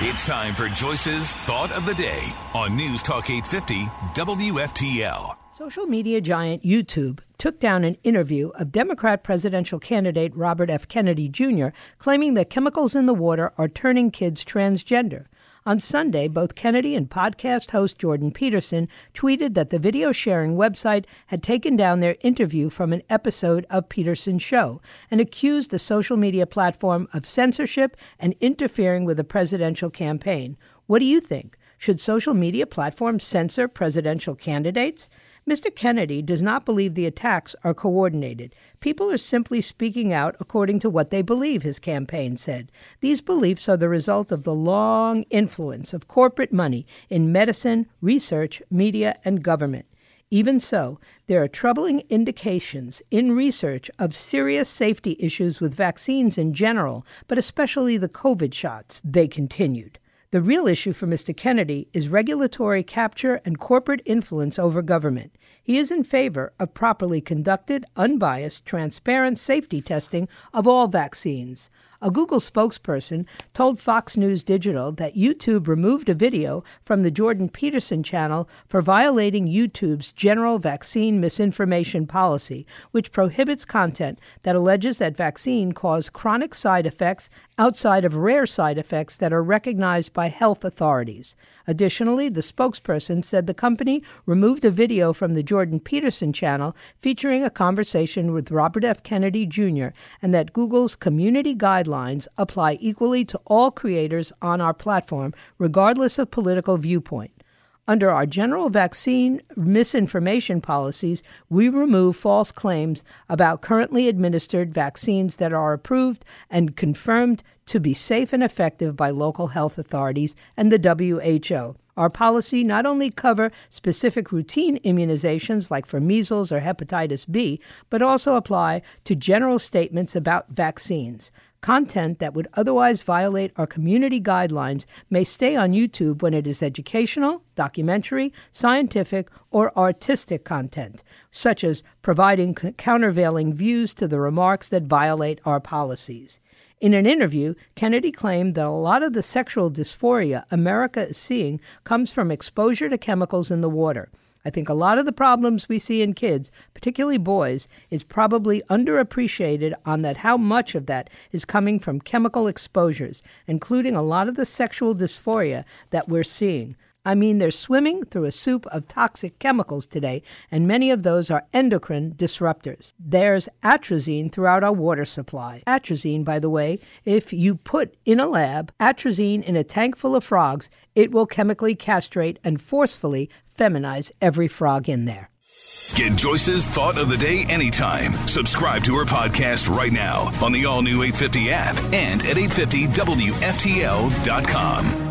It's time for Joyce's Thought of the Day on News Talk 850 WFTL. Social media giant YouTube took down an interview of Democrat presidential candidate Robert F. Kennedy Jr., claiming that chemicals in the water are turning kids transgender. On Sunday, both Kennedy and podcast host Jordan Peterson tweeted that the video sharing website had taken down their interview from an episode of Peterson's show and accused the social media platform of censorship and interfering with the presidential campaign. What do you think? Should social media platforms censor presidential candidates? Mr. Kennedy does not believe the attacks are coordinated. People are simply speaking out according to what they believe, his campaign said. These beliefs are the result of the long influence of corporate money in medicine, research, media, and government. Even so, there are troubling indications in research of serious safety issues with vaccines in general, but especially the COVID shots, they continued. The real issue for Mr. Kennedy is regulatory capture and corporate influence over government. He is in favor of properly conducted, unbiased, transparent safety testing of all vaccines. A Google spokesperson told Fox News Digital that YouTube removed a video from the Jordan Peterson channel for violating YouTube's general vaccine misinformation policy, which prohibits content that alleges that vaccine cause chronic side effects outside of rare side effects that are recognized by health authorities. Additionally, the spokesperson said the company removed a video from the Jordan Peterson channel featuring a conversation with Robert F. Kennedy Jr., and that Google's community guidelines apply equally to all creators on our platform, regardless of political viewpoint. Under our general vaccine misinformation policies, we remove false claims about currently administered vaccines that are approved and confirmed to be safe and effective by local health authorities and the WHO. Our policy not only cover specific routine immunizations like for measles or hepatitis B, but also apply to general statements about vaccines. Content that would otherwise violate our community guidelines may stay on YouTube when it is educational, documentary, scientific, or artistic content, such as providing countervailing views to the remarks that violate our policies. In an interview, Kennedy claimed that a lot of the sexual dysphoria America is seeing comes from exposure to chemicals in the water. I think a lot of the problems we see in kids, particularly boys, is probably underappreciated on that how much of that is coming from chemical exposures, including a lot of the sexual dysphoria that we're seeing. I mean, they're swimming through a soup of toxic chemicals today, and many of those are endocrine disruptors. There's atrazine throughout our water supply. Atrazine, by the way, if you put in a lab atrazine in a tank full of frogs, it will chemically castrate and forcefully feminize every frog in there. Get Joyce's Thought of the Day anytime. Subscribe to her podcast right now on the all new 850 app and at 850WFTL.com.